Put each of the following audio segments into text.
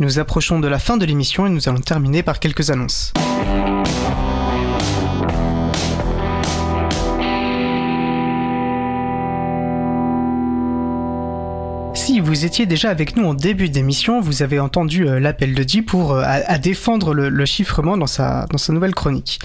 Nous approchons de la fin de l'émission et nous allons terminer par quelques annonces. Si vous étiez déjà avec nous en début d'émission, vous avez entendu euh, l'appel de Guy pour euh, à, défendre le, chiffrement dans sa, dans sa nouvelle chronique.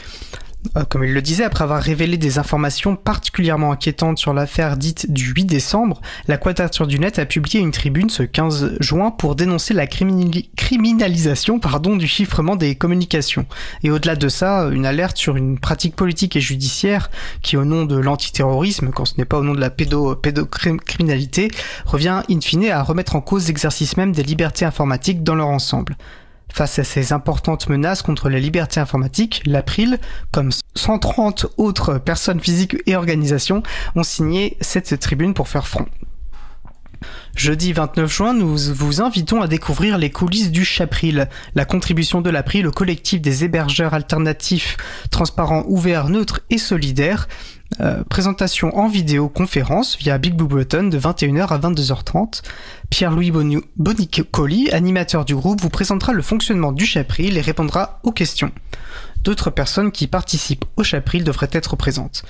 Euh, comme il le disait, après avoir révélé des informations particulièrement inquiétantes sur l'affaire dite du 8 décembre, la Quadrature du Net a publié une tribune ce 15 juin pour dénoncer la criminalisation du chiffrement des communications. Et au-delà de ça, une alerte sur une pratique politique et judiciaire qui, au nom de l'antiterrorisme, quand ce n'est pas au nom de la pédocriminalité, revient in fine à remettre en cause l'exercice même des libertés informatiques dans leur ensemble. Face à ces importantes menaces contre les libertés informatiques, l'April, comme 130 autres personnes physiques et organisations, ont signé cette tribune pour faire front. Jeudi 29 juin, nous vous invitons à découvrir les coulisses du Chapril, la contribution de l'April au collectif des hébergeurs alternatifs, transparents, ouverts, neutres et solidaires, euh, présentation en vidéo-conférence via Big Blue Button de 21h à 22h30. Pierre-Louis Bonicoli, animateur du groupe, vous présentera le fonctionnement du Chapril et répondra aux questions. D'autres personnes qui participent au Chapril devraient être présentes.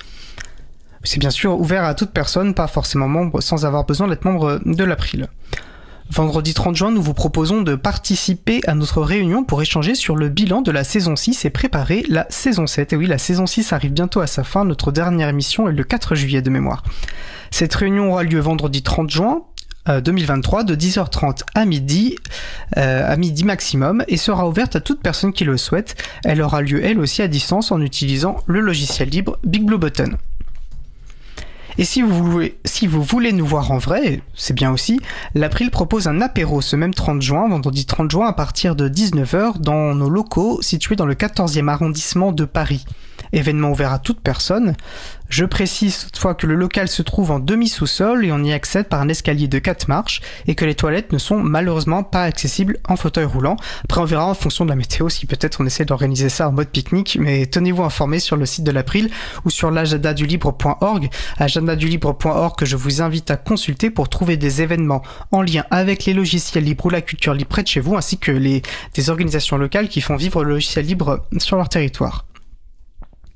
C'est bien sûr ouvert à toute personne, pas forcément membre, sans avoir besoin d'être membre de l'April. Vendredi 30 juin, nous vous proposons de participer à notre réunion pour échanger sur le bilan de la saison 6 et préparer la saison 7. Et oui, la saison 6 arrive bientôt à sa fin, notre dernière émission est le 4 juillet de mémoire. Cette réunion aura lieu vendredi 30 juin 2023 euh, de 10h30 à midi, euh, à midi maximum, et sera ouverte à toute personne qui le souhaite. Elle aura lieu elle aussi à distance en utilisant le logiciel libre Big Blue Button. Et si vous, voulez, si vous voulez nous voir en vrai, c'est bien aussi, l'April propose un apéro ce même 30 juin, vendredi 30 juin à partir de 19h dans nos locaux situés dans le 14e arrondissement de Paris. Événement ouvert à toute personne. Je précise toutefois que le local se trouve en demi-sous-sol et on y accède par un escalier de 4 marches et que les toilettes ne sont malheureusement pas accessibles en fauteuil roulant. Après on verra en fonction de la météo si peut-être on essaie d'organiser ça en mode pique-nique, mais tenez-vous informés sur le site de l'April ou sur l'agendadulibre.org, agendadulibre.org que je vous invite à consulter pour trouver des événements en lien avec les logiciels libres ou la culture libre près de chez vous ainsi que les, des organisations locales qui font vivre le logiciel libre sur leur territoire.